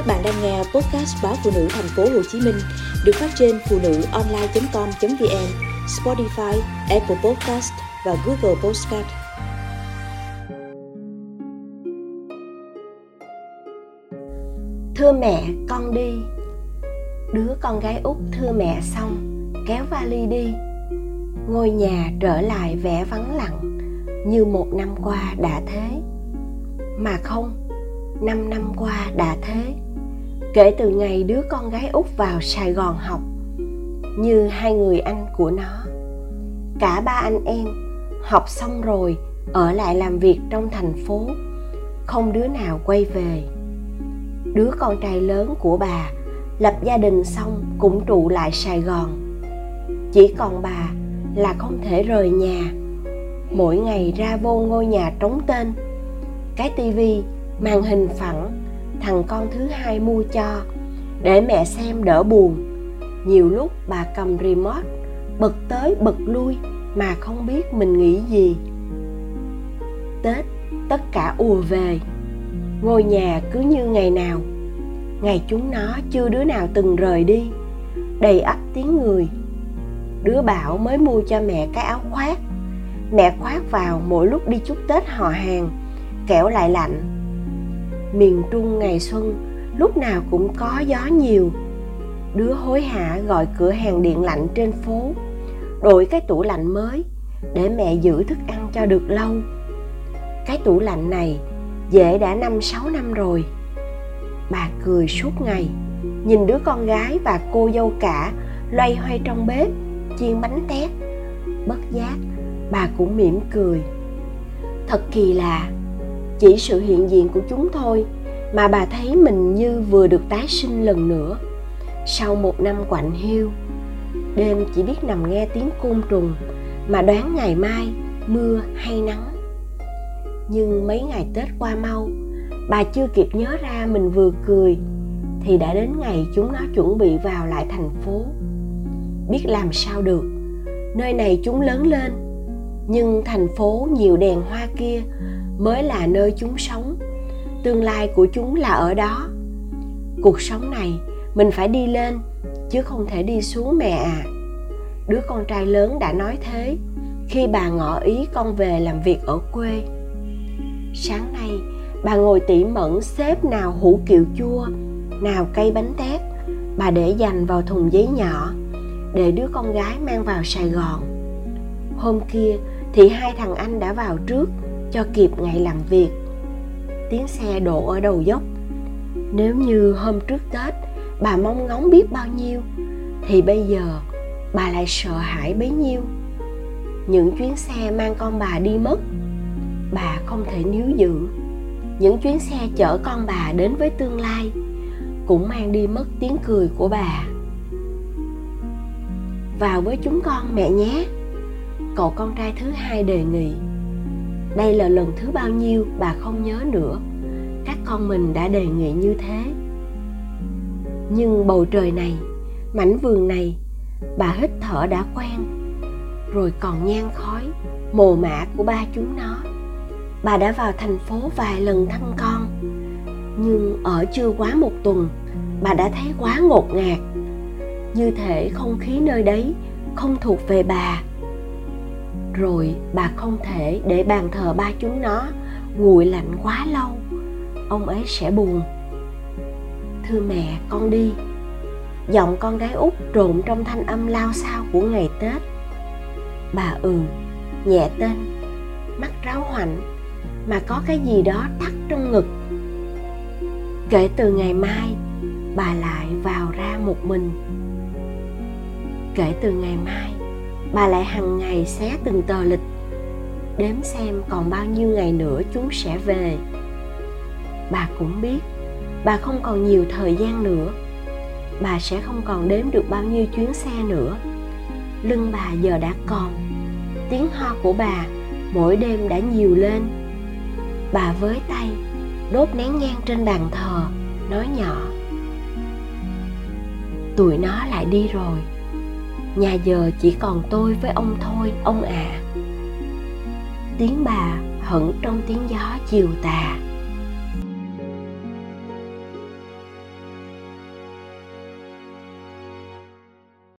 Các bạn đang nghe podcast báo phụ nữ thành phố Hồ Chí Minh được phát trên phụ nữ online.com.vn, Spotify, Apple Podcast và Google Podcast. Thưa mẹ, con đi. Đứa con gái út thưa mẹ xong, kéo vali đi. Ngôi nhà trở lại vẻ vắng lặng như một năm qua đã thế. Mà không, năm năm qua đã thế kể từ ngày đứa con gái út vào sài gòn học, như hai người anh của nó, cả ba anh em học xong rồi ở lại làm việc trong thành phố, không đứa nào quay về. Đứa con trai lớn của bà lập gia đình xong cũng trụ lại sài gòn. Chỉ còn bà là không thể rời nhà. Mỗi ngày ra vô ngôi nhà trống tên, cái tivi màn hình phẳng thằng con thứ hai mua cho, để mẹ xem đỡ buồn. Nhiều lúc bà cầm remote, bật tới bật lui mà không biết mình nghĩ gì. Tết, tất cả ùa về. Ngôi nhà cứ như ngày nào. Ngày chúng nó chưa đứa nào từng rời đi. Đầy ắp tiếng người. Đứa bảo mới mua cho mẹ cái áo khoác. Mẹ khoác vào mỗi lúc đi chúc tết họ hàng, kẻo lại lạnh miền trung ngày xuân, lúc nào cũng có gió nhiều. Đứa hối hả gọi cửa hàng điện lạnh trên phố, đổi cái tủ lạnh mới để mẹ giữ thức ăn cho được lâu. Cái tủ lạnh này dễ đã năm sáu năm rồi. Bà cười suốt ngày, nhìn đứa con gái và cô dâu cả loay hoay trong bếp, chiên bánh tét. Bất giác, bà cũng mỉm cười. Thật kỳ lạ chỉ sự hiện diện của chúng thôi, mà bà thấy mình như vừa được tái sinh lần nữa. Sau một năm quạnh hiu, đêm chỉ biết nằm nghe tiếng côn trùng, mà đoán ngày mai mưa hay nắng. Nhưng mấy ngày tết qua mau, bà chưa kịp nhớ ra mình vừa cười, thì đã đến ngày chúng nó chuẩn bị vào lại thành phố. Biết làm sao được, nơi này chúng lớn lên, nhưng thành phố nhiều đèn hoa kia mới là nơi chúng sống. Tương lai của chúng là ở đó. Cuộc sống này, mình phải đi lên, chứ không thể đi xuống mẹ à. Đứa con trai lớn đã nói thế, khi bà ngỏ ý con về làm việc ở quê. Sáng nay, bà ngồi tỉ mẩn xếp nào hũ kiệu chua, nào cây bánh tét, bà để dành vào thùng giấy nhỏ, để đứa con gái mang vào sài gòn. Hôm kia, thì hai thằng anh đã vào trước cho kịp ngày làm việc. Tiếng xe đổ ở đầu dốc. Nếu như hôm trước tết, bà mong ngóng biết bao nhiêu, thì bây giờ bà lại sợ hãi bấy nhiêu. Những chuyến xe mang con bà đi mất, bà không thể níu giữ. Những chuyến xe chở con bà đến với tương lai cũng mang đi mất tiếng cười của bà. Vào với chúng con mẹ nhé. Cậu con trai thứ hai đề nghị đây là lần thứ bao nhiêu bà không nhớ nữa. Các con mình đã đề nghị như thế. Nhưng bầu trời này, mảnh vườn này, bà hít thở đã quen. Rồi còn nhang khói, mồ mả của ba chúng nó. Bà đã vào thành phố vài lần thăm con. Nhưng ở chưa quá một tuần, bà đã thấy quá ngột ngạt. Như thể không khí nơi đấy không thuộc về bà rồi bà không thể để bàn thờ ba chúng nó. Nguội lạnh quá lâu, ông ấy sẽ buồn. Thưa mẹ, con đi. Giọng con gái út trộn trong thanh âm lao sao của ngày tết. Bà ừ nhẹ tên, mắt ráo hoạnh, mà có cái gì đó thắt trong ngực. Kể từ ngày mai, bà lại vào ra một mình. Kể từ ngày mai bà lại hằng ngày xé từng tờ lịch. Đếm xem còn bao nhiêu ngày nữa chúng sẽ về. Bà cũng biết, bà không còn nhiều thời gian nữa. Bà sẽ không còn đếm được bao nhiêu chuyến xe nữa. Lưng bà giờ đã còn, tiếng ho của bà mỗi đêm đã nhiều lên. Bà với tay, đốt nén nhang trên bàn thờ, nói nhỏ. Tụi nó lại đi rồi nhà giờ chỉ còn tôi với ông thôi, ông ạ à. tiếng bà hững trong tiếng gió chiều tà